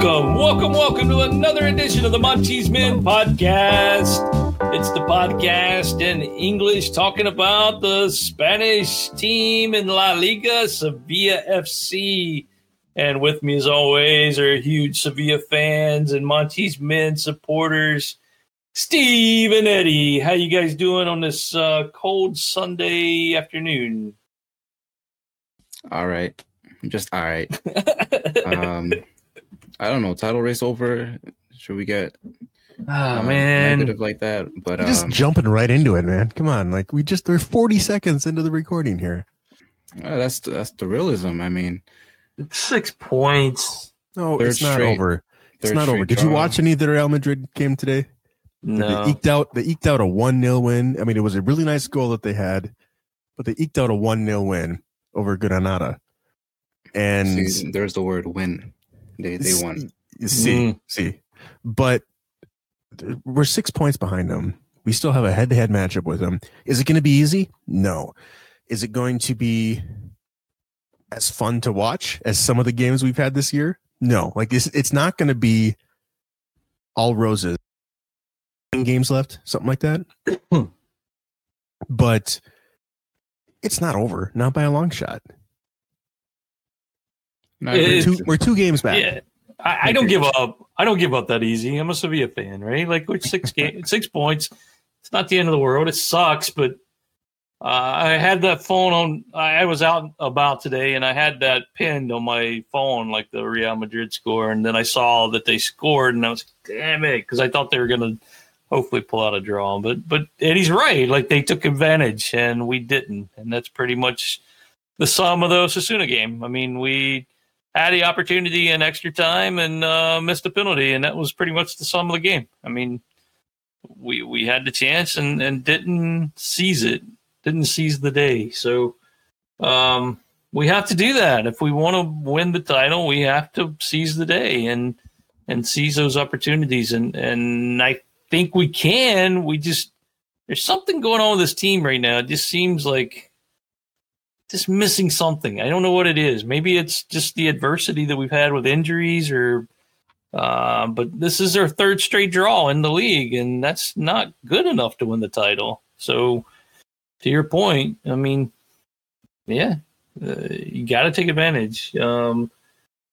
Welcome, welcome, welcome to another edition of the Monchi's Men podcast. It's the podcast in English talking about the Spanish team in La Liga, Sevilla FC. And with me, as always, are huge Sevilla fans and Monchi's Men supporters, Steve and Eddie. How you guys doing on this uh, cold Sunday afternoon? All right, just all right. um, I don't know. Title race over. Should we get Oh, uh, man. negative like that? But You're just um, jumping right into it, man. Come on, like we just we're 40 seconds into the recording here. uh, that's that's the realism. I mean, Six points. No, Third it's not straight- over. It's not over. straight Did you watch any of the Real Madrid game today? No. They eked out. They eked out a one 0 win. I mean, it was a really nice goal that they had, but they eked out a one 0 win over Granada. And see, there's the word win. They they won. See, Mm. see, but we're six points behind them. We still have a head-to-head matchup with them. Is it going to be easy? No. Is it going to be as fun to watch as some of the games we've had this year? No. Like this, it's not going to be all roses. Games left, something like that. but it's not over, not by a long shot. No, It- I agree We're two, we're two games back. Yeah, I, I don't give up. I don't give up that easy. I'm a Sevilla fan, right? Like with six game, six points. It's not the end of the world. It sucks, but uh, I had that phone on. I was out about today, and I had that pinned on my phone, like the Real Madrid score, and then I saw that they scored, and I was damn it, because I thought they were going to hopefully pull out a draw. But but Eddie's right. Like they took advantage, and we didn't, and that's pretty much the sum of the Osasuna game. I mean, we had the opportunity in extra time and uh, missed a penalty, and that was pretty much the sum of the game. I mean, we we had the chance and and didn't seize it, didn't seize the day. So um, we have to do that if we want to win the title. We have to seize the day and and seize those opportunities, and and I think we can. We just there's something going on with this team right now. It just seems like just missing something. I don't know what it is. Maybe it's just the adversity that we've had with injuries, or uh, but this is our third straight draw in the league, and that's not good enough to win the title. So, to your point, I mean, yeah, uh, you got to take advantage. Um,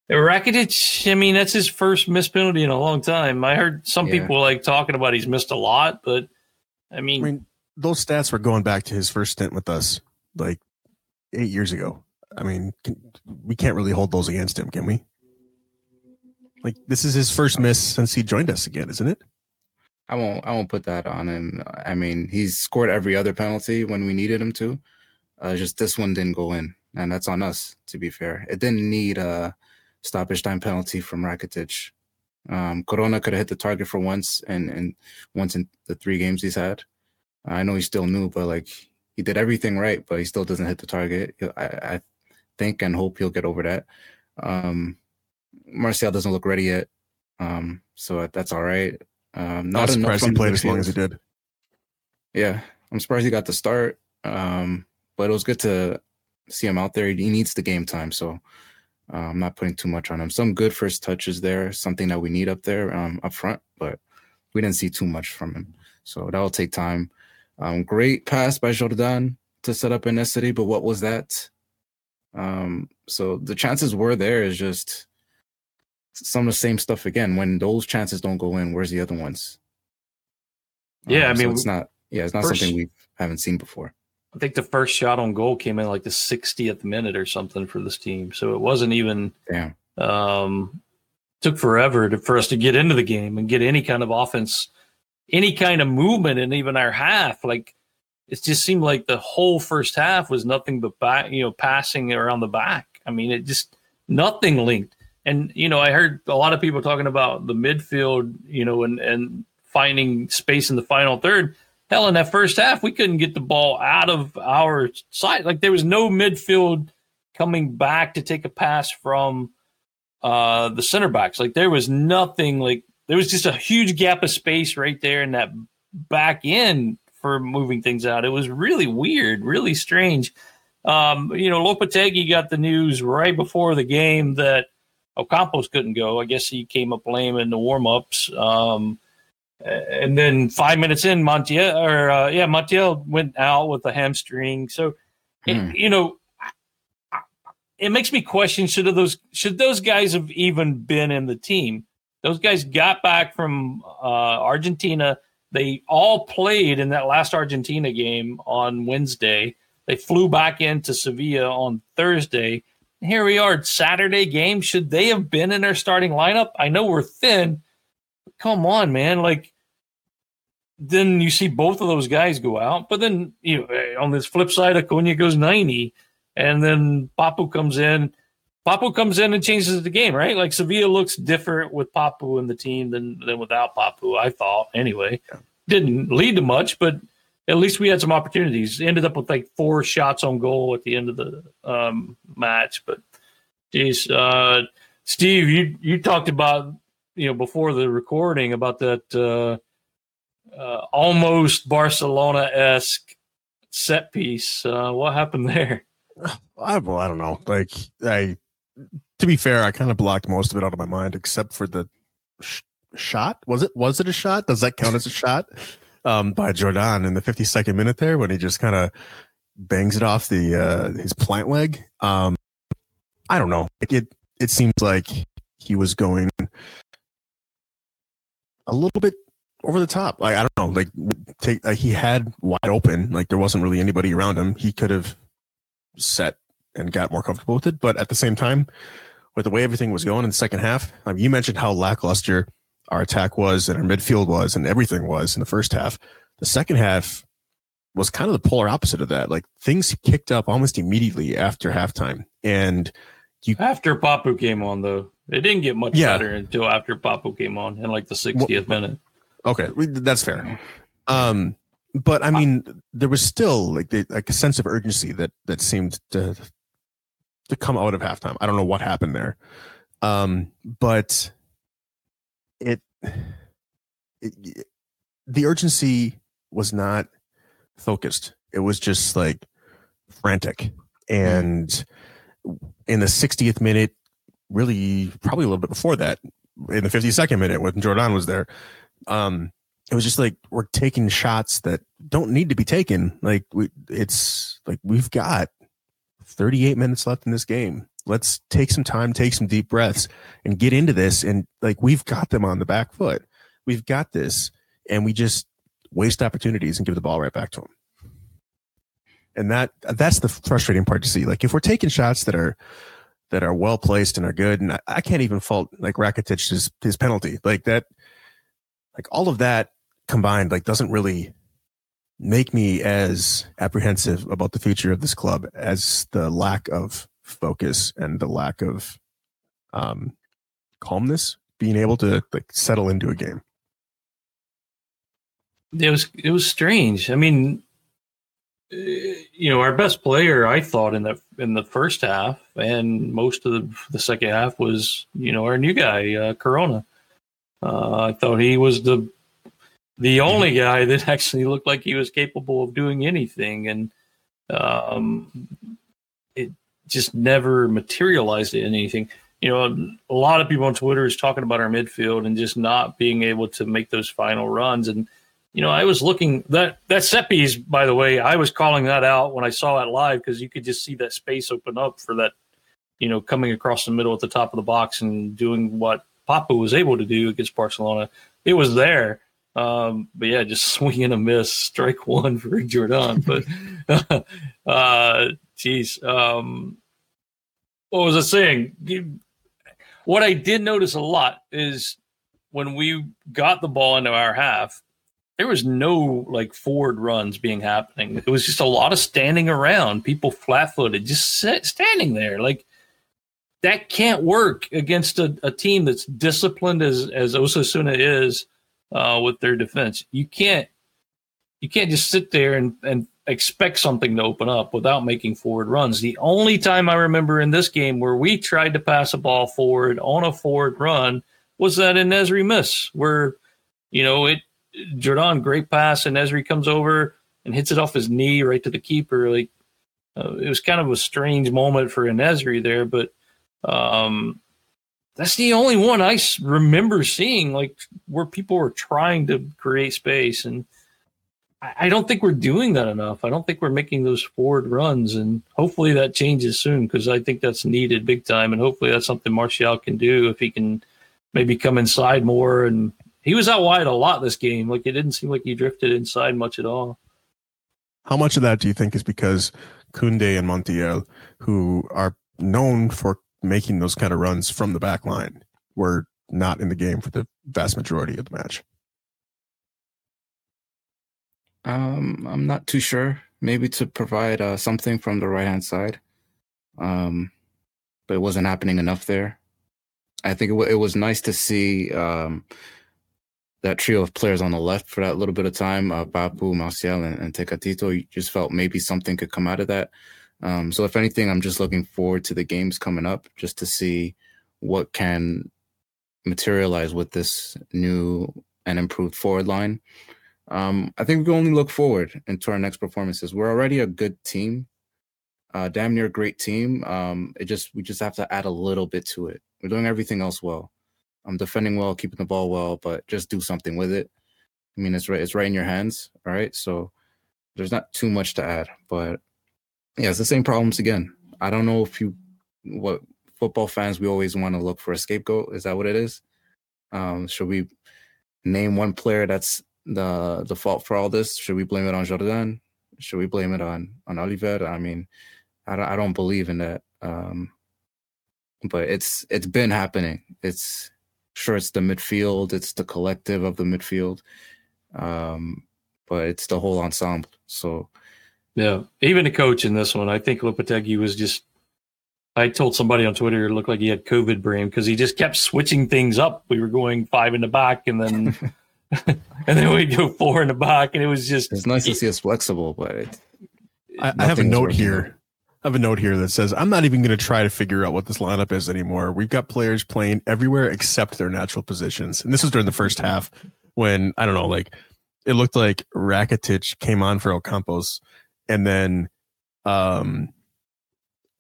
Rakitic, I mean, that's his first missed penalty in a long time. I heard some Yeah. people like talking about he's missed a lot, but I mean, I mean, those stats were going back to his first stint with us, like eight years ago. I mean, can, we can't really hold those against him, can we? Like, this is his first miss since he joined us again, isn't it? I won't I won't put that on him. I mean, he's scored every other penalty when we needed him to. Uh, just this one didn't go in, and that's on us. To be fair, it didn't need a stoppage time penalty from Rakitic. Um, Corona could have hit the target for once, and and once in the three games he's had. I know he's still new, but like he did everything right, but he still doesn't hit the target. I, I think and hope he'll get over that. Um, doesn't look ready yet, um, so that's all right. Um, Not not enough surprised he played as long as he did. Yeah, I'm surprised he got the start. Um, but it was good to see him out there. He needs the game time, so uh, I'm not putting too much on him. Some good first touches there, something that we need up there, um, up front, but we didn't see too much from him. So that'll take time. Um, great pass by Jordan to set up En-Nesyri, but what was that? Um, so the chances were there. Is just some of the same stuff again. When those chances don't go in, where's the other ones? Yeah, I so mean, it's not. Yeah, it's not first- something we haven't seen before. I think the first shot on goal came in like the 60th minute or something for this team. So it wasn't even Damn. um, took forever to, for us to get into the game and get any kind of offense, any kind of movement and even our half. Like it just seemed like the whole first half was nothing but back, you know, passing around the back. I mean, it just nothing linked. And you know, I heard a lot of people talking about the midfield, you know, and and finding space in the final third. Hell, in that first half, we couldn't get the ball out of our side. Like there was no midfield coming back to take a pass from uh, the center backs. Like there was nothing like there was just a huge gap of space right there in that back end for moving things out. It was really weird, really strange. Um, you know, Lopetegui got the news right before the game that Ocampos couldn't go. I guess he came up lame in the warm-ups. Um, and then five minutes in, Montiel or uh, yeah, Montiel went out with a hamstring. So, it, hmm. you know, it makes me question should those should those guys have even been in the team? Those guys got back from uh, Argentina. They all played in that last Argentina game on Wednesday. They flew back into Sevilla on Thursday. Here we are, Saturday game. Should they have been in their starting lineup? I know we're thin. come on, man. Like, then you see both of those guys go out. But then, you know, eh, on this flip side, Acuna goes 90 and then Papu comes in. Papu comes in and changes the game, right? Like Sevilla looks different with Papu in the team than than without Papu. I thought anyway. Yeah. Didn't lead to much, but at least we had some opportunities. Ended up with like four shots on goal at the end of the um, match. But geez, uh, Steve, you you talked about you know before the recording about that uh, uh, almost Barcelona esque set piece. Uh, what happened there? I, well, I don't know. Like I, to be fair, I kind of blocked most of it out of my mind, except for the sh- shot. Was it? Was it a shot? Does that count as a shot? Um, by Jordan in the 52nd minute there when he just kind of bangs it off the uh, his plant leg. Um, I don't know. It, it it seems like he was going a little bit over the top. Like I don't know. Like take like he had wide open. Like there wasn't really anybody around him. He could have set and got more comfortable with it. But at the same time, with the way everything was going in the second half, I mean, you mentioned how lackluster our attack was and our midfield was and everything was in the first half. The second half was kind of the polar opposite of that. Like things kicked up almost immediately after halftime. And you after Papu came on though, it didn't get much yeah. better until after Papu came on in like the 60th well, minute. Okay, that's fair. Um, but I mean, there was still like the, like a sense of urgency that that seemed to to come out of halftime. I don't know what happened there, um, but it, it the urgency was not focused. It was just like frantic, and in the 60th minute, really probably a little bit before that, in the 52nd minute when Jordan was there, um, it was just like we're taking shots that don't need to be taken. Like we, it's like we've got 38 minutes left in this game. Let's take some time, take some deep breaths, and get into this. And like we've got them on the back foot. We've got this, and we just waste opportunities and give the ball right back to them. And that that's the frustrating part to see. Like if we're taking shots that are that are well placed and are good, and I, I can't even fault like Rakitic his his penalty like that. Like all of that combined like doesn't really make me as apprehensive about the future of this club as the lack of focus and the lack of um, calmness being able to like settle into a game. It was it was strange. I mean eh, you know our best player i thought in the in the first half and most of the, the second half was you know our new guy uh, corona. Uh, i thought he was the the only guy that actually looked like he was capable of doing anything, and um, just never materialized in anything. You know, a lot of people on Twitter is talking about our midfield and just not being able to make those final runs. And you know, I was looking that that set piece. By the way, I was calling that out when I saw it live because you could just see that space open up for that. You know, coming across the middle at the top of the box and doing what Papu was able to do against Barcelona. It was there um, but yeah, just swing and a miss, strike one for Jordan. But uh, geez, um, what was I saying? What I did notice a lot is when we got the ball into our half, there was no like forward runs being happening. It was just a lot of standing around, people flat footed, just sit, standing there. Like that can't work against a, a team that's disciplined as as Osasuna is uh, with their defense. You can't you can't just sit there and, and expect something to open up without making forward runs. The only time I remember in this game where we tried to pass a ball forward on a forward run was that En-Nesyri miss, where you know it Jordan great pass and Esri comes over and hits it off his knee right to the keeper. Like uh, it was kind of a strange moment for Esri there, but um, that's the only one I remember seeing like where people were trying to create space and I don't think we're doing that enough. I don't think we're making those forward runs, and hopefully that changes soon because I think that's needed big time. And hopefully that's something Martial can do if he can maybe come inside more. And he was out wide a lot this game. Like it didn't seem like he drifted inside much at all. How much of that do you think is because Koundé and Montiel, who are known for making those kind of runs from the back line, were not in the game for the vast majority of the match? Um, I'm not too sure. Maybe to provide uh, something from the right hand side, um, but it wasn't happening enough there. I think it, w- it was nice to see um, that trio of players on the left for that little bit of time. Uh, Papu, Martial, and, and Tecatito. You just felt maybe something could come out of that. Um, so if anything, I'm just looking forward to the games coming up just to see what can materialize with this new and improved forward line. Um, I think we can only look forward into our next performances. We're already a good team, uh, damn near a great team. Um, it just we just have to add a little bit to it. We're doing everything else well. I'm defending well, keeping the ball well, but just do something with it. I mean, it's right, it's right in your hands, all right. So there's not too much to add, but yeah, it's the same problems again. I don't know if you what football fans we always want to look for a scapegoat. Is that what it is? Um, should we name one player that's the the fault for all this? Should we blame it on Jordan? Should we blame it on on Oliver? I mean, I don't, I don't believe in that. Um, but it's it's been happening. It's sure it's the midfield, it's the collective of the midfield, um, but it's the whole ensemble. So yeah, even the coach in this one, I think Lopetegui was just. I told somebody on Twitter it looked like he had COVID brain because he just kept switching things up. We were going five in the back, and then and then we go four in the back, and it was just. It's nice to see us flexible, but it, I, I have a note here. I have a note here that says I'm not even going to try to figure out what this lineup is anymore. We've got players playing everywhere except their natural positions, and this was during the first half when I don't know, like it looked like Rakitic came on for Ocampos, and then um,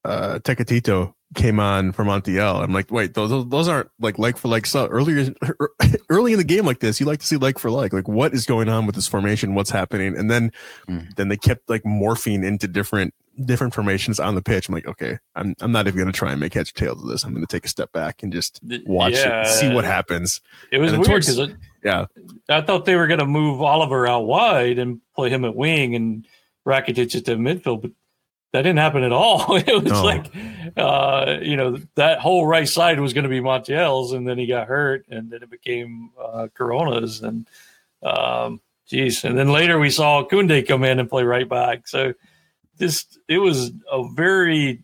uh, Tecatito came on for Montiel. I'm like, wait, those those aren't like like for like. So earlier, early in the game like this, you like to see like for like. Like what is going on with this formation? What's happening? And then mm. then they kept like morphing into different different formations on the pitch. I'm like, okay, I'm I'm not even gonna try and make heads or tails of this. I'm gonna take a step back and just watch yeah. it, see what happens. It was weird because yeah, I thought they were gonna move Oliver out wide and play him at wing and Rakitic at the midfield, but that didn't happen at all. It was no. like, uh, you know, that whole right side was going to be Montiel's, and then he got hurt, and then it became uh, Corona's, and um, geez, and then later we saw Koundé come in and play right back. So just it was a very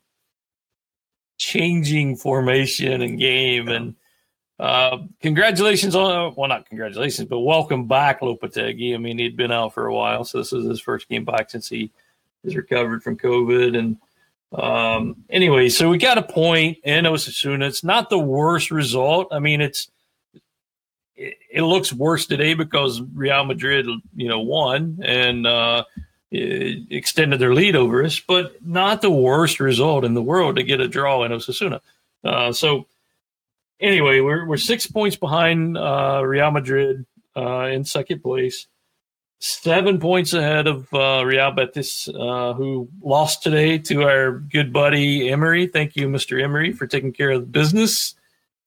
changing formation and game, and uh, congratulations on well, not congratulations, but welcome back, Lopetegui. I mean, he'd been out for a while, so this is his first game back since he is recovered from COVID. And um, anyway, so we got a point in Osasuna. It's not the worst result. I mean, it's it, it looks worse today because Real Madrid, you know, won and uh, extended their lead over us, but not the worst result in the world to get a draw in Osasuna. Uh, so anyway, we're we're six points behind uh, Real Madrid uh, in second place seven points ahead of uh, Real Betis, uh, who lost today to our good buddy Emery. Thank you, Mr. Emery, for taking care of the business.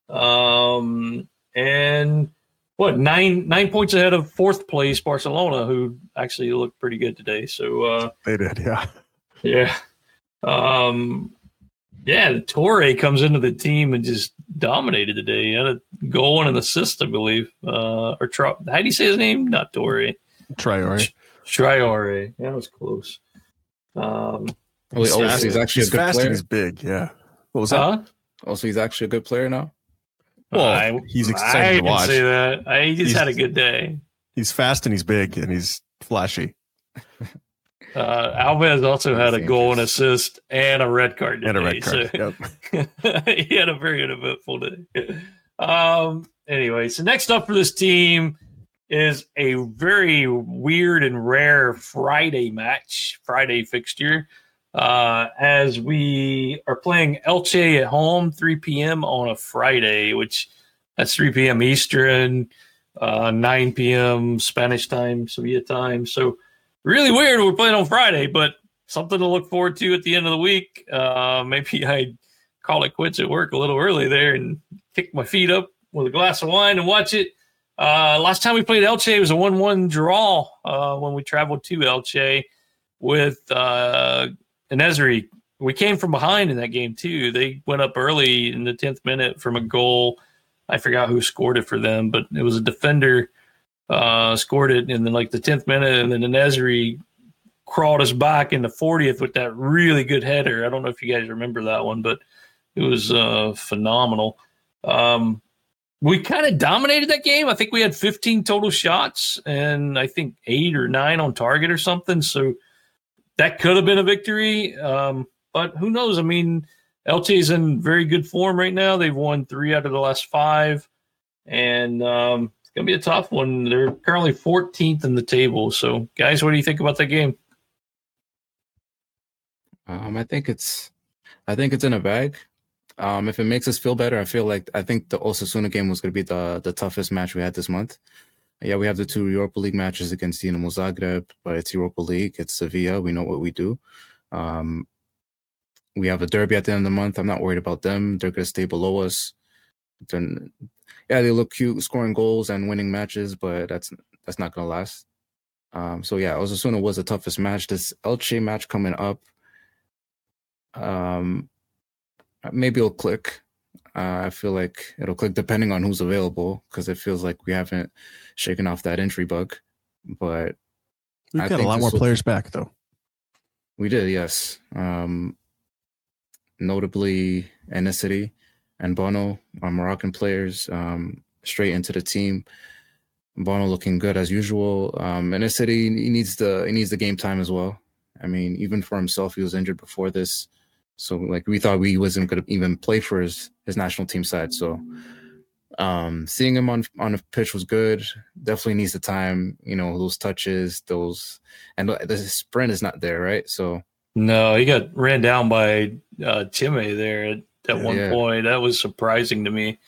Um, and what nine nine points ahead of fourth place Barcelona, who actually looked pretty good today. So uh, they did, yeah, yeah, um, yeah. Torre comes into the team and just dominated today. He had a goal and an assist, I believe. Uh, or how do you say his name? Not Torre. Traore. Traore. That was close. Um, oh, he's, oh, he's actually he's a good fast player. he's big. Yeah. What was that? Huh? Also, he's actually a good player now. Well, I, he's exciting I to watch. Say that. I, he just he's, had a good day. He's fast and he's big and he's flashy. Uh, Alves also had a goal and assist and a red card. Today, and a red card. So yep. he had a very eventful day. Um, anyway, so next up for this team is a very weird and rare Friday match, Friday fixture. Uh, as we are playing Elche at home, 3 p.m. on a Friday, which that's 3 p.m. Eastern, uh, 9 p.m. Spanish time, Sevilla time. So really weird. We're playing on Friday, but something to look forward to at the end of the week. Uh, maybe I call it quits at work a little early there and kick my feet up with a glass of wine and watch it. Uh, last time we played Elche, it was a 1 1 draw uh, when we traveled to Elche with uh, En-Nesyri. We came from behind in that game, too. They went up early in the 10th minute from a goal. I forgot who scored it for them, but it was a defender uh, scored it in the, like the 10th minute, and then En-Nesyri crawled us back in the 40th with that really good header. I don't know if you guys remember that one, but it was uh, phenomenal. Um, we kind of dominated that game. I think we had 15 total shots and I think eight or nine on target or something. So that could have been a victory. Um, but who knows? I mean, Elche is in very good form right now. They've won three out of the last five. And um, it's going to be a tough one. They're currently 14th in the table. So, guys, what do you think about that game? Um, I think it's, I think it's in a bag. Um, if it makes us feel better, I feel like I think the Osasuna game was going to be the the toughest match we had this month. Yeah, we have the two Europa League matches against Dinamo Zagreb, but it's Europa League. It's Sevilla. We know what we do. Um, we have a derby at the end of the month. I'm not worried about them. They're going to stay below us. Then, yeah, they look cute scoring goals and winning matches, but that's that's not going to last. Um, so yeah, Osasuna was the toughest match. This Elche match coming up. Um, maybe it'll click. Uh, I feel like it'll click depending on who's available because it feels like we haven't shaken off that entry bug. But we've I got a lot more will, players back though. We did, yes. Um, notably, En-Nesyri and Bono, our Moroccan players, um, straight into the team. Bono looking good as usual. Um, En-Nesyri he needs the he needs the game time as well. I mean, even for himself, he was injured before this. So like we thought we wasn't going to even play for his his national team side. So um seeing him on on a pitch was good. Definitely needs the time, you know, those touches, those and the sprint is not there, right? So no, he got ran down by uh Chimy there at, at one yeah. point. That was surprising to me.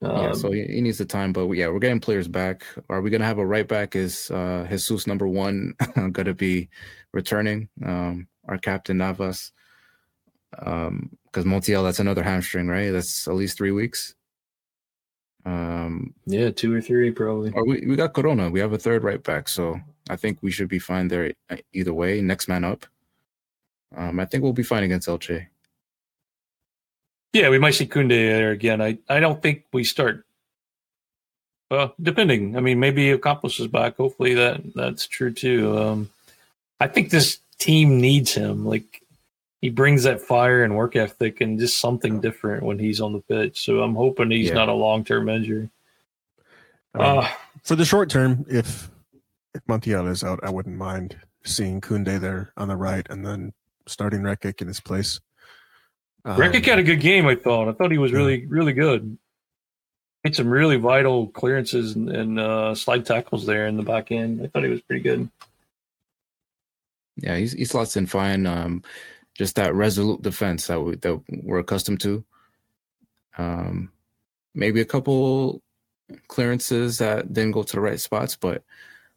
Um, yeah, so he, he, needs the time, but we, yeah, we're getting players back. Are we gonna have a right back? Is uh Jesus number one gonna be returning? Um our captain Navas. Um, because Montiel, that's another hamstring, right? That's at least three weeks. Um, yeah, two or three probably. Or we we got Corona. We have a third right back, so I think we should be fine there either way. Next man up. Um, I think we'll be fine against Elche. Yeah, we might see Koundé there again. I, I don't think we start. Well, depending. I mean, maybe Ocampos is back. Hopefully that that's true too. Um, I think this team needs him. Like he brings that fire and work ethic and just something different when he's on the pitch. So I'm hoping he's yeah. not a long term injury. Uh, for the short term, if if Montiel is out, I wouldn't mind seeing Koundé there on the right and then starting Rekik in his place. Um, Rekik had a good game, I thought. I thought he was really, really good. Made some really vital clearances and, and uh, slide tackles there in the back end. I thought he was pretty good. Yeah, he's he slots in fine. Um, just that resolute defense that we that we're accustomed to. Um, maybe a couple clearances that didn't go to the right spots, but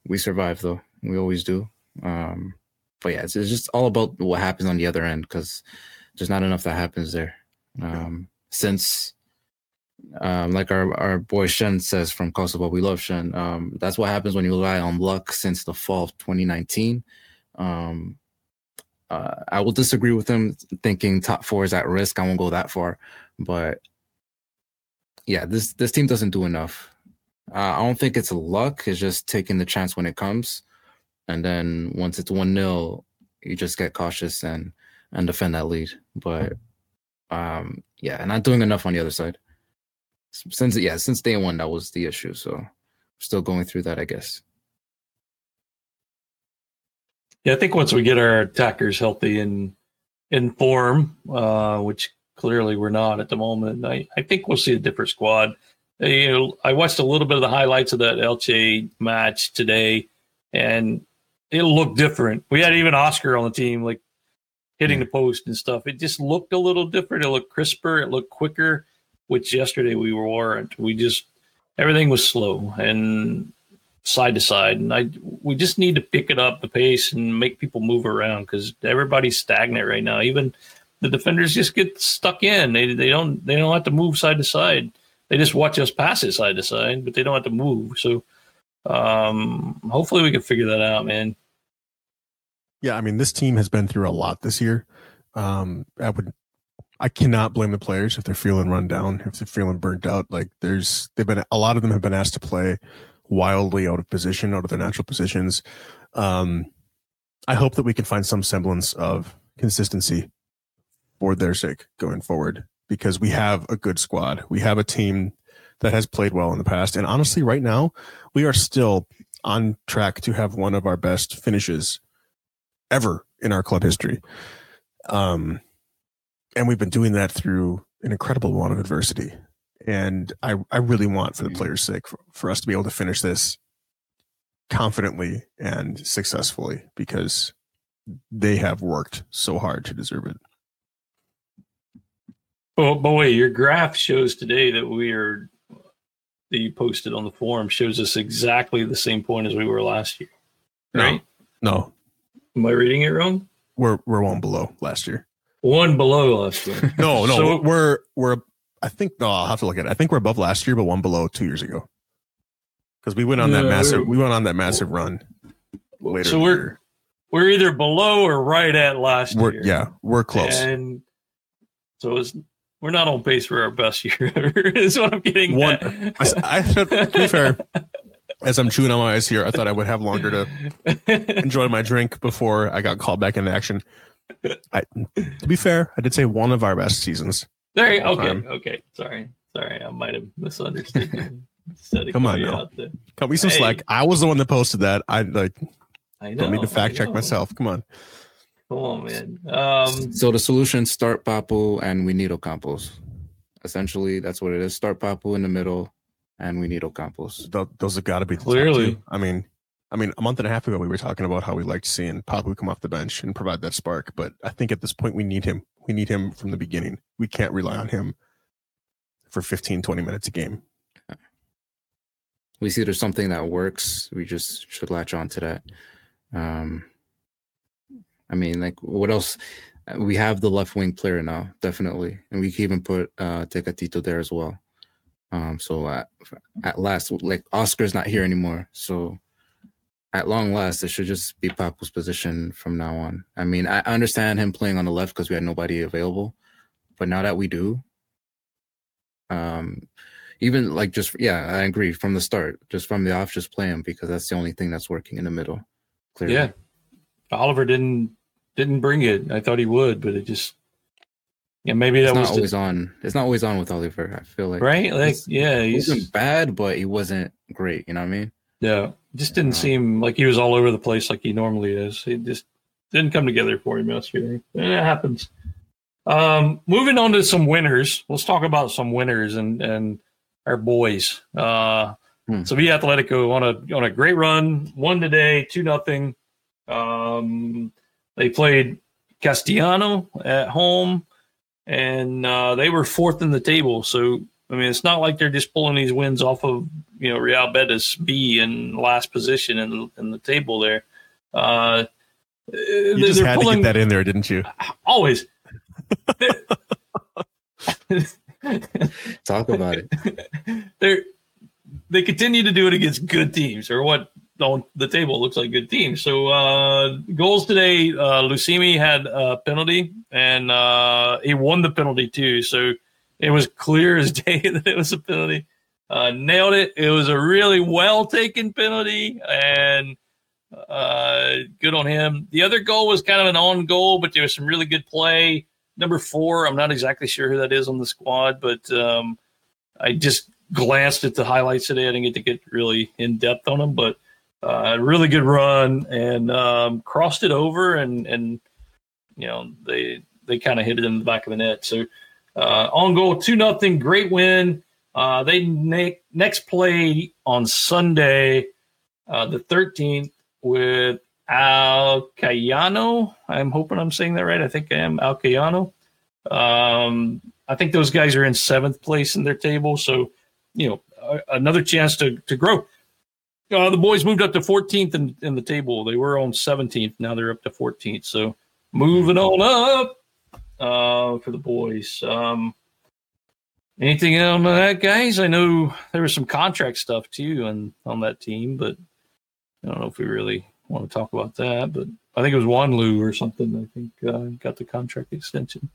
we survive though. We always do. Um, but yeah, it's, it's just all about what happens on the other end because there's not enough that happens there. Um, since um, like our, our boy Shen says from Kosovo, we love Shen. Um, that's what happens when you rely on luck since the fall of 2019. Um, uh, I will disagree with him thinking top four is at risk. I won't go that far, but yeah, this this team doesn't do enough. Uh, I don't think it's luck. It's just taking the chance when it comes, and then once it's one 0 you just get cautious and and defend that lead. But um, yeah, not doing enough on the other side. Since yeah, since day one, that was the issue. So still going through that, I guess. Yeah, I think once we get our attackers healthy and in form, uh, which clearly we're not at the moment, I, I think we'll see a different squad. Uh, You know, I watched a little bit of the highlights of that Elche match today, and it looked different. We had even Oscar on the team, like hitting the post and stuff. It just looked a little different. It looked crisper. It looked quicker, which yesterday we weren't. We just everything was slow and side to side, and I we just need to pick it up the pace and make people move around because everybody's stagnant right now. Even the defenders just get stuck in. They they don't they don't have to move side to side. They just watch us pass it side to side, but they don't have to move. So um hopefully we can figure that out, man. Yeah, I mean, this team has been through a lot this year. Um, I would, I cannot blame the players if they're feeling run down, if they're feeling burnt out. Like there's, they've been a lot of them have been asked to play wildly out of position, out of their natural positions. Um, I hope that we can find some semblance of consistency for their sake going forward because we have a good squad. We have a team that has played well in the past, and honestly, right now we are still on track to have one of our best finishes ever in our club history. Um, and we've been doing that through an incredible amount of adversity. And I, I really want, for the mm-hmm. players' sake, for, for us to be able to finish this confidently and successfully because they have worked so hard to deserve it. Well, boy, your graph shows today that we are that you posted on the forum shows us exactly the same point as we were last year. Right? No, Am I reading it wrong? we're we're one below last year. One below last year. No, no, So- we're we're I think no, I'll have to look at it. I think we're above last year, but one below two years ago. Because we went on that No, massive we're- went on that massive run later. so we're year. we're either below or right at last we're year. yeah, we're close. And so it's we're not on pace for our best year ever. is what I'm getting One- at. I, I to be fair, as I'm chewing on my ice here, I thought I would have longer to enjoy my drink before I got called back into action. I, to be fair, I did say one of our best seasons. There, you- okay, Um, okay. Sorry, sorry, I might have misunderstood. you. Instead of Come on now. Cut me some Hey. slack. I was the one that posted that. I like I know. don't need to fact check myself. Come on. Come on, man. Um, So the solution: start Papu and we need Ocampos. Essentially, that's what it is. Start Papu in the middle, and we need Ocampos. Th- those have got to be Clearly. two. I mean, I mean, a month and a half ago, we were talking about how we liked seeing Papu come off the bench and provide that spark. But I think at this point, we need him. We need him from the beginning. We can't rely on him for 15, 20 minutes a game. We see there's something that works. We just should latch on to that. Um, I mean, like, what else? We have the left wing player now, definitely, and we can even put uh, Tecatito there as well. Um, so at, at last, like Oscar's not here anymore, so at long last, it should just be Papu's position from now on. I mean, I understand him playing on the left because we had nobody available, but now that we do, um, even like just yeah, I agree from the start, just from the off, just play him because that's the only thing that's working in the middle. Clearly. yeah, Oliver didn't didn't bring it. I thought he would, but it just yeah, maybe it's that not was always the, on. It's not always on with Oliver. I feel like right. Like It's- yeah, he he's wasn't bad, but he wasn't great. You know what I mean? Yeah, just didn't seem like he was all over the place like he normally is. It just didn't come together for him yesterday. And it happens. Um, moving on to some winners. Let's talk about some winners and and our boys. Uh, Hmm. Sevilla Atletico on a on a great run. Won today, two nothing. Um, they played Castellano at home, and uh, they were fourth in the table. So I mean, it's not like they're just pulling these wins off of you know Real Betis B in last position in the, in the table there. Uh, You just had to get that in there, didn't you? always. Talk about it. They're they continue to do it against good teams, or what on the table looks like good teams. So uh, goals today, uh, Lucimi had a penalty, and uh, he won the penalty too. So it was clear as day that it was a penalty. Uh, nailed it. It was a really well taken penalty, and uh, good on him. The other goal was kind of an on goal, but there was some really good play. Number four, I'm not exactly sure who that is on the squad, but um, I just glanced at the highlights today. I didn't get to get really in depth on them, but uh, really good run and um, crossed it over and and you know they they kind of hit it in the back of the net. So uh, on goal two nothing, great win. Uh, they ne- next play on Sunday, uh, the thirteenth, with Alcayano. I'm hoping I'm saying that right. I think I am Alcayano. Um, I think those guys are in seventh place in their table, so you know another chance to to grow. Uh, the boys moved up to 14th in, in the table. They were on 17th. Now they're up to 14th. So moving on up uh, for the boys. Um, anything on that, guys? I know there was some contract stuff too on on that team, but I don't know if we really want to talk about that. But I think it was Juanlu or something. I think uh, got the contract extension.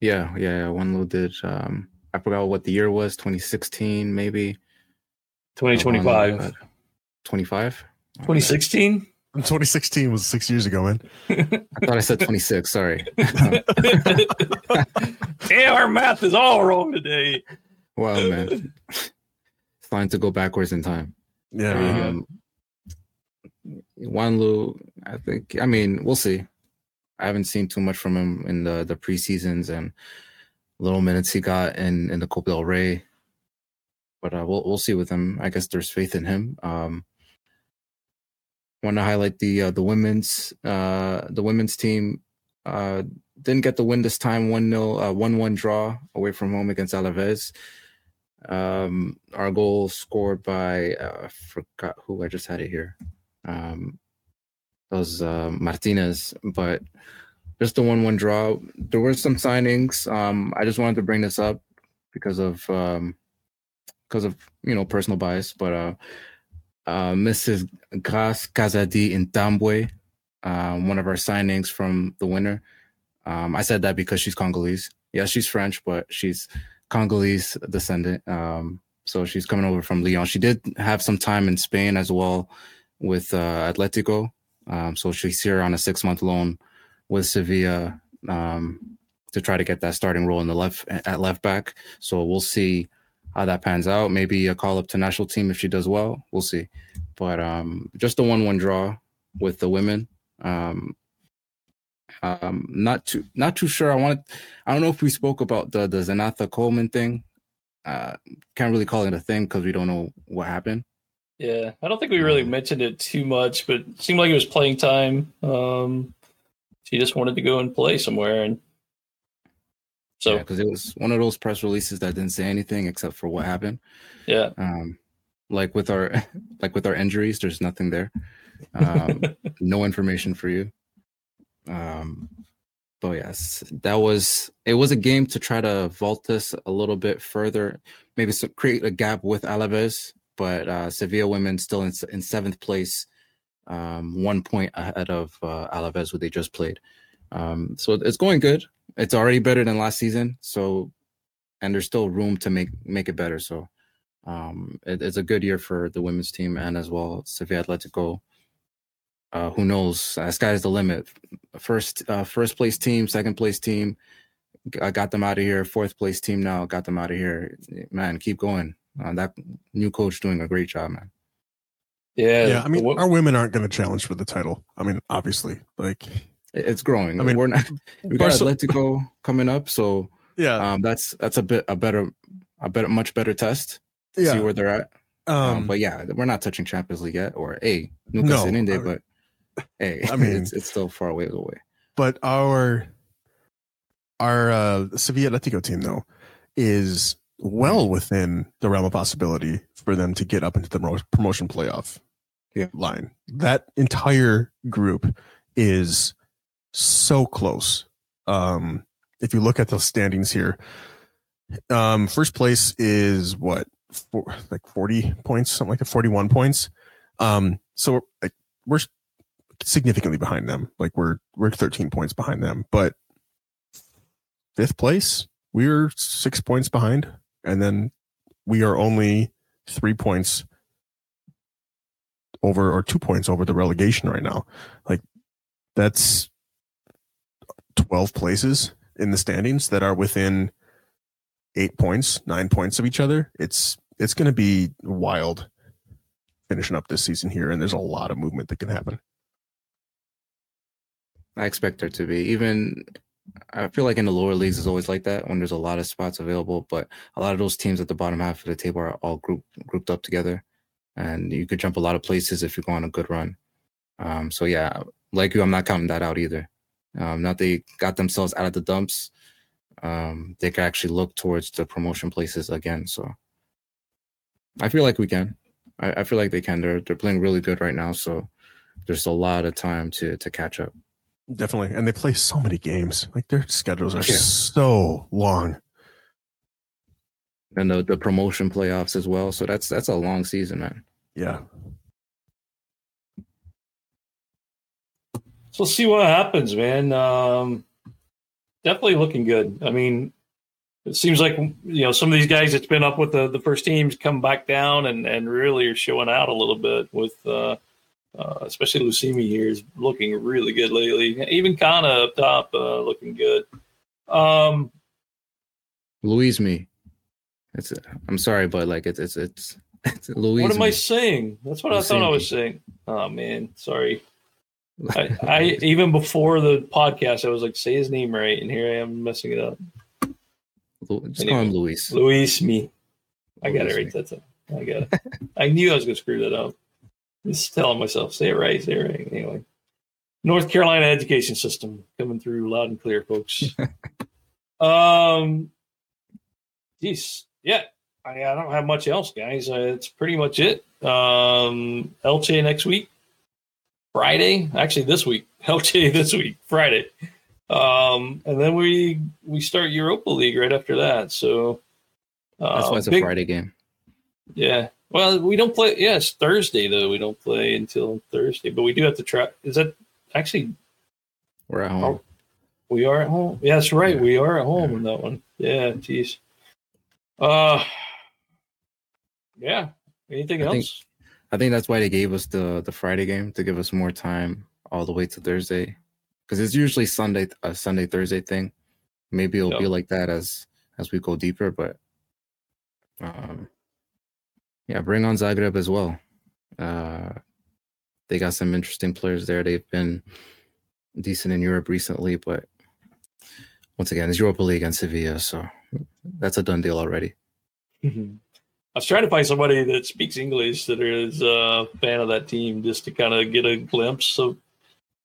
Yeah, yeah, Juanlu did. Um, I forgot what the year was. 2016, maybe. 2025. 25? 2016? 2016 was six years ago, man. I thought I said 26. Sorry. Damn, our math is all wrong today. Well, man. It's time to go backwards in time. Yeah. Um, Juanlu, I think, I mean, we'll see. I haven't seen too much from him in the, the preseasons and little minutes he got in, in the Copa del Rey. But uh, we'll we'll see with him. I guess there's faith in him. Um, want to highlight the uh, the women's uh, the women's team uh, didn't get the win this time 1 0 uh, 1 1 draw away from home against Alaves. Um, our goal scored by uh, I forgot who I just had it here. Um, that was uh, Martinez, but just a 1 1 draw. There were some signings. Um, I just wanted to bring this up because of um, because of you know personal bias, but uh, Mrs. Grace Kazadi Ntambwe, uh, one of our signings from the winter. Um, I said that because she's Congolese. Yeah, she's French, but she's Congolese descendant. Um, so she's coming over from Lyon. She did have some time in Spain as well with uh, Atletico. Um, so she's here on a six month loan with Sevilla um, to try to get that starting role in the left at left back. So we'll see how that pans out. Maybe a call up to national team if she does well. We'll see. But um, just a one-one draw with the women. Um, um, not too not too sure. I want. I don't know if we spoke about the the Zenatha Coleman thing. Uh, can't really call it a thing because we don't know what happened. Yeah, I don't think we really mentioned it too much, but it seemed like it was playing time. Um, she just wanted to go and play somewhere, and so because it was one of those press releases that didn't say anything except for what happened. Yeah. Um, like with our like with our injuries, there's nothing there. Um, no information for you. Um, but yes, that was it. Was a game to try to vault us a little bit further, maybe so create a gap with Alaves. But uh, Sevilla women still in in seventh place, um, one point ahead of uh, Alaves, who they just played. Um, so it's going good it's already better than last season. So, and there's still room to make make it better. So, um, it, it's a good year for the women's team and as well Sevilla Atletico. Uh, who knows? Uh, sky's the limit. First, uh, first place team, second place team. I got them out of here. Fourth place team now got them out of here. Man, keep going. Uh, that new coach doing a great job, man. Yeah, yeah. I mean, what, our women aren't going to challenge for the title. I mean, obviously, like it's growing. I mean, we're not we got Barcelona, Atletico coming up, so yeah, um, that's that's a bit a better a better much better test. To yeah. see where they're at. Um, um, but yeah, we're not touching Champions League yet, or a Lucas no, Ininde, but hey, I mean, it's, it's still far away away. But our our uh, Sevilla Atletico team though is well within the realm of possibility for them to get up into the promotion playoff yeah. line. That entire group is so close. Um, if you look at the standings here, um, first place is what, for, like 40 points, something like that, 41 points. Um, so like, we're significantly behind them. Like we're, we're 13 points behind them, but fifth place, we're six points behind. And then we are only three points over or two points over the relegation right now. Like that's 12 places in the standings that are within eight points, nine points of each other. It's it's going to be wild. finishing up this season here, and there's a lot of movement that can happen. I expect there to be. Even I feel like in the lower leagues, it's always like that when there's a lot of spots available. But a lot of those teams at the bottom half of the table are all grouped grouped up together, and you could jump a lot of places if you go on a good run. Um, so yeah, like you, I'm not counting that out either. Um, now they got themselves out of the dumps, um, they can actually look towards the promotion places again. So I feel like we can. I, I feel like they can. They're they're playing really good right now. So there's a lot of time to to catch up. Definitely. And they play so many games. Like their schedules are Yeah. so long. And the, the promotion playoffs as well. So that's that's a long season, man. Yeah. So see what happens, man. Um, definitely looking good. I mean, it seems like you know some of these guys that's been up with the, the first teams come back down and, and really are showing out a little bit with uh, uh, especially Lucimi here is looking really good lately. Even Kana up top uh, looking good. Um, Louise me. It's I'm sorry, but like it's it's it's, it's Louise. what am I saying? That's what I thought I was saying. Oh man, sorry. I, I even before the podcast, I was like, say his name right, and here I am messing it up. Just call him Luis. Luis me. I got it right. me. That's it. I got it. I knew I was going to screw that up. Just telling myself, say it right, say it right. Anyway, North Carolina education system coming through loud and clear, folks. um, geez, yeah. I, I don't have much else, guys. Uh, it's pretty much it. Um, LJ next week, Friday. Actually, this week. LJ this week, Friday. Um, and then we we start Europa League right after that. So uh, That's why it's a big- Friday game. yeah. Well, we don't play. Yeah, it's Thursday though. We don't play until Thursday, but we do have to try. Is that actually We're at home. Oh. we are at home? Yeah, that's right. Yeah. We are at home in that one. Yeah. Jeez. Uh. Yeah. Anything I think- else? I think that's why they gave us the the Friday game to give us more time all the way to Thursday, because it's usually Sunday a Sunday Thursday thing. Maybe it'll be like that as as we go deeper, but um, yeah, bring on Zagreb as well. Uh, they got some interesting players there. They've been decent in Europe recently, but once again, it's Europa League and Sevilla, so that's a done deal already. I was trying to find somebody that speaks English that is a fan of that team just to kind of get a glimpse of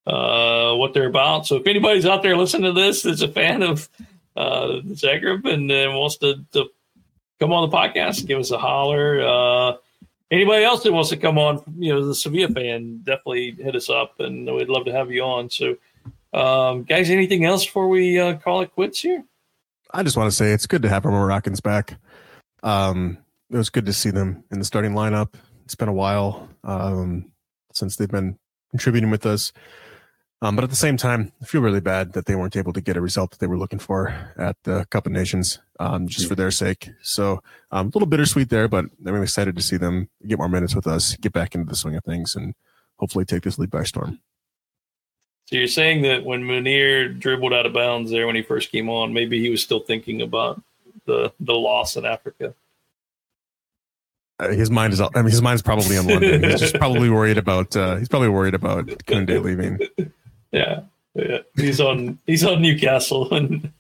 uh, what they're about. So if anybody's out there listening to this that's a fan of uh, Zagreb and uh, wants to, to come on the podcast, give us a holler. Uh, anybody else that wants to come on, you know, the Sevilla fan, definitely hit us up and we'd love to have you on. So, um, guys, anything else before we uh, call it quits here? I just want to say it's good to have our Moroccans back. Um, it was good to see them in the starting lineup. It's been a while um, since they've been contributing with us. Um, but at the same time, I feel really bad that they weren't able to get a result that they were looking for at the Cup of Nations, um, just for their sake. So um, a little bittersweet there, but I'm excited to see them get more minutes with us, get back into the swing of things, and hopefully take this lead by storm. So you're saying that when Munir dribbled out of bounds there when he first came on, maybe he was still thinking about the the loss in Africa. Uh, his mind is, I mean, his mind's probably in London. He's just probably worried about, uh, he's probably worried about Koundé leaving. Yeah, yeah. He's on he's on Newcastle and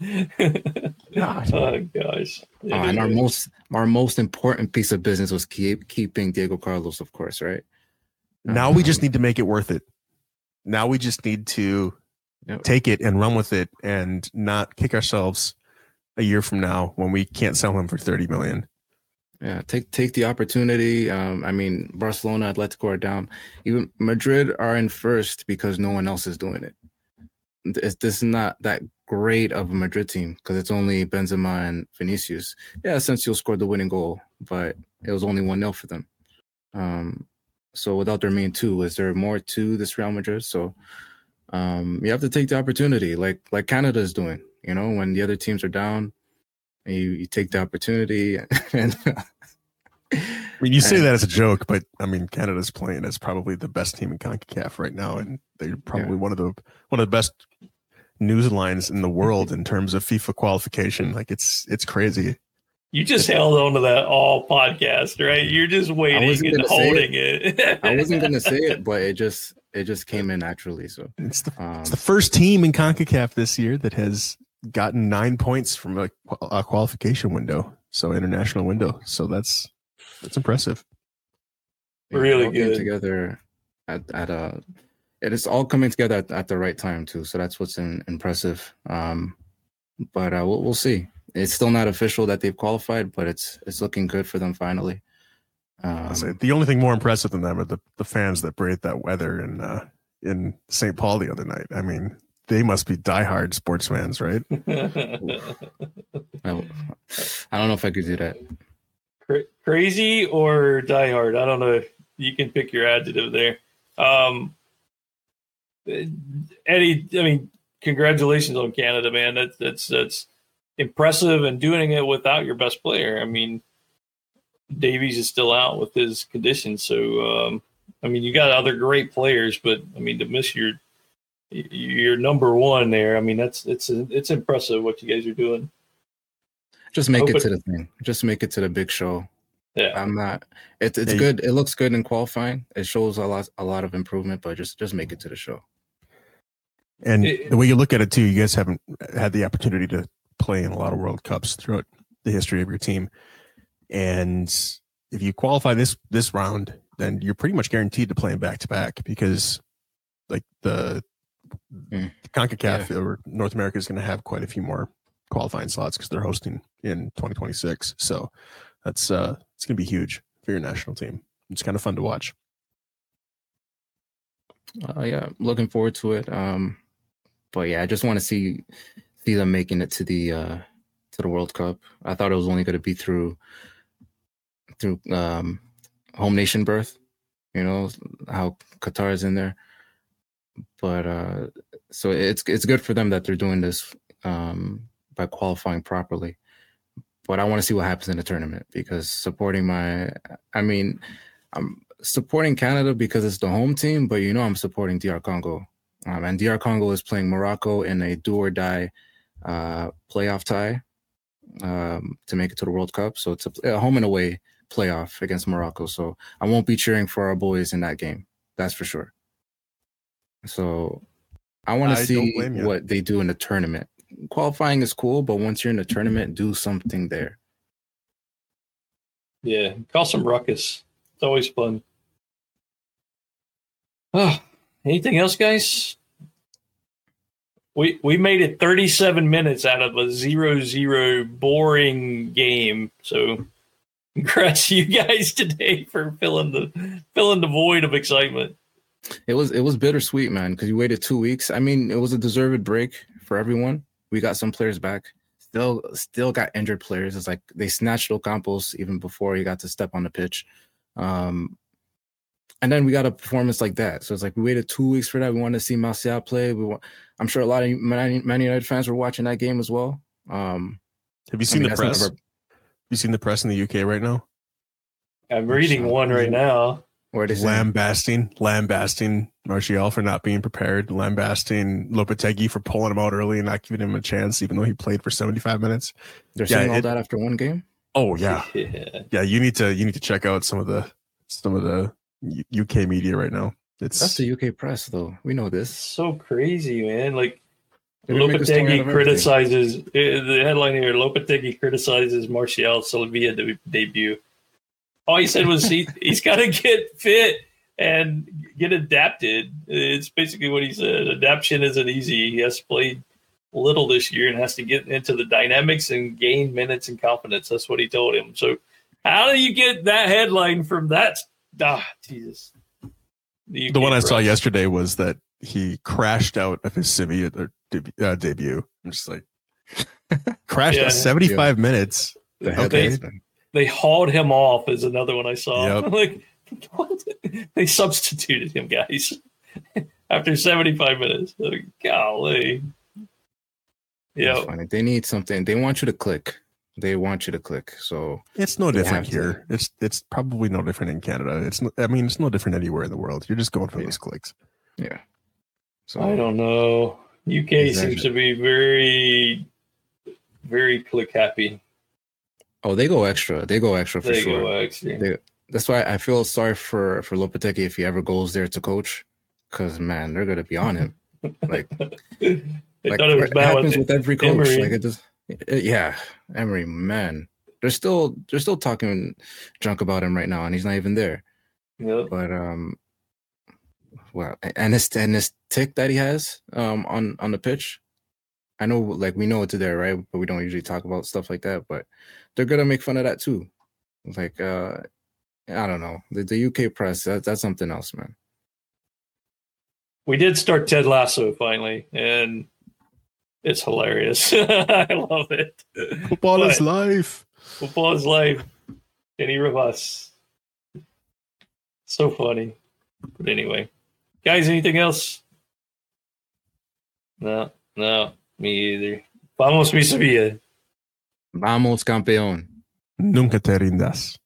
oh gosh. Oh, and our most our most important piece of business was keep keeping Diego Carlos, of course, right? Now we just need to make it worth it. Now we just need to Yep. take it and run with it and not kick ourselves a year from now when we can't sell him for 30 million. Yeah, take take the opportunity. Um, I mean, Barcelona, Atletico are down. Even Madrid are in first because no one else is doing it. This, this is not that great of a Madrid team because it's only Benzema and Vinicius. Yeah, Asensio scored the winning goal, but it was only one 0 for them. Um, so without their main two, is there more to this Real Madrid? So um, you have to take the opportunity, like like Canada is doing. You know, when the other teams are down, and you, you take the opportunity and I mean, you say that as a joke, but I mean, Canada's playing as probably the best team in CONCACAF right now, and they're probably one of the one of the best news lines in the world in terms of FIFA qualification. Like it's it's crazy. You just held on to that all podcast, right? You're just waiting and gonna say holding it. I wasn't gonna say it, but it just it just came in naturally. So It's the, um, it's the first team in CONCACAF this year that has gotten nine points from a, a qualification window, so international window. So that's that's impressive. Really all good. together at at a. It is all coming together at, at the right time too. So that's what's in, impressive. Um, but uh, we'll, we'll see. It's still not official that they've qualified, but it's it's looking good for them finally. I'll say Um, the only thing more impressive than them are the, the fans that braved that weather in uh, in St. Paul the other night. I mean, they must be diehard sports fans, right? I, I don't know if I could do that. Crazy or diehard. I don't know. You can pick your adjective there. Um, Eddie, I mean, congratulations on Canada, man. That's that's that's impressive, and doing it without your best player. I mean, Davies is still out with his condition, so um, I mean, you got other great players, but I mean, to miss your your number one there, I mean, that's it's it's impressive what you guys are doing. Just make Hope it it- to the thing. Just make it to the big show. Yeah. I'm not. It's it's Hey. good. It looks good in qualifying. It shows a lot a lot of improvement, but just just make it to the show. And It- the way you look at it too, you guys haven't had the opportunity to play in a lot of World Cups throughout the history of your team. And if you qualify this this round, then you're pretty much guaranteed to play in back to back because like the Mm. CONCACAF or North America is going to have quite a few more qualifying slots because they're hosting in 2026. So that's uh it's going to be huge for your national team. It's kind of fun to watch. Uh, yeah, looking forward to it. Um, but yeah, I just want to see see them making it to the uh to the World Cup. I thought it was only going to be through through um home nation berth. You know how Qatar is in there, but uh so it's it's good for them that they're doing this um by qualifying properly. But I want to see what happens in the tournament because supporting my, I mean, I'm supporting Canada because it's the home team, but you know I'm supporting DR Congo. Um, and DR Congo is playing Morocco in a do or die uh, playoff tie um, to make it to the World Cup. So it's a, a home and away playoff against Morocco. So I won't be cheering for our boys in that game. That's for sure. So I want to see what they do in the tournament. Qualifying is cool, but once you're in the tournament, do something there. Yeah, call some ruckus. It's always fun. Oh, anything else, guys? We we made it 37 minutes out of a zero-zero boring game. So congrats to you guys today for filling the filling the void of excitement. It was it was bittersweet, man, because you waited two weeks. I mean, it was a deserved break for everyone. We got some players back. Still, still got injured players. It's like they snatched Ocampos even before he got to step on the pitch. Um, and then we got a performance like that. So it's like we waited two weeks for that. We wanted to see Martial play. We want, I'm sure a lot of Man Man United fans were watching that game as well. Um, Have you I seen mean, the press? ever- Have you seen the press in the UK right now? I'm reading one right now. Where they say, lambasting, lambasting Martial for not being prepared, lambasting Lopetegui for pulling him out early and not giving him a chance, even though he played for 75 minutes. they're Yeah, saying all it- that after one game. Oh yeah. Yeah. Yeah, you need to you need to check out some of the some of the UK media right now. It's That's the UK press, though. We know this. so crazy, man. Like They didn't make a story out Lopetegui criticizes uh, the headline here. Lopetegui criticizes Martial Sevilla debut. All he said was he he's got to get fit and get adapted. It's basically what he said. Adaptation isn't easy. He has played little this year and has to get into the dynamics and gain minutes and confidence. That's what he told him. So, how do you get that headline from that? Ah, Jesus. the one I saw yesterday was that he crashed out of his Sevilla uh, deb- uh, debut. I'm just like crashed Yeah. at 75 minutes. The Okay. headlines, man. They hauled him off is another one I saw. Yep. like what? they substituted him, guys, after 75 minutes. Like, golly. Yeah. They need something. They want you to click. They want you to click. So It's no different have to. here. It's it's probably no different in Canada. It's no, I mean it's no different anywhere in the world. You're just going for Yeah. those clicks. yeah. So I don't know. UK seems to be very, very click happy. Oh, they go extra. They go extra for There you sure. go, actually. They- That's why I feel sorry for for Lopetegui if he ever goes there to coach, because man, they're gonna be on him. Like, I like it it happens with with every coach. Emery. Like it just, it- yeah, Emery, man, they're still they're still talking junk about him right now, and he's not even there. Yep. But um, well, and this and this tick that he has um on on the pitch, I know like we know it's there, right? But we don't usually talk about stuff like that. But they're gonna make fun of that too. Like uh, I don't know the, the UK press. That, that's something else, man. We did start Ted Lasso finally, and it's hilarious. I love it. Football is life. Football is life. Dani Rojas. So funny. But anyway, guys, anything else? No, no, me either. Vamos, mi Sevilla. Vamos, campeón. Nunca te rindas.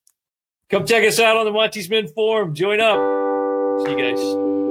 Come check us out on the Monchi's Men forum. Join up. See you guys.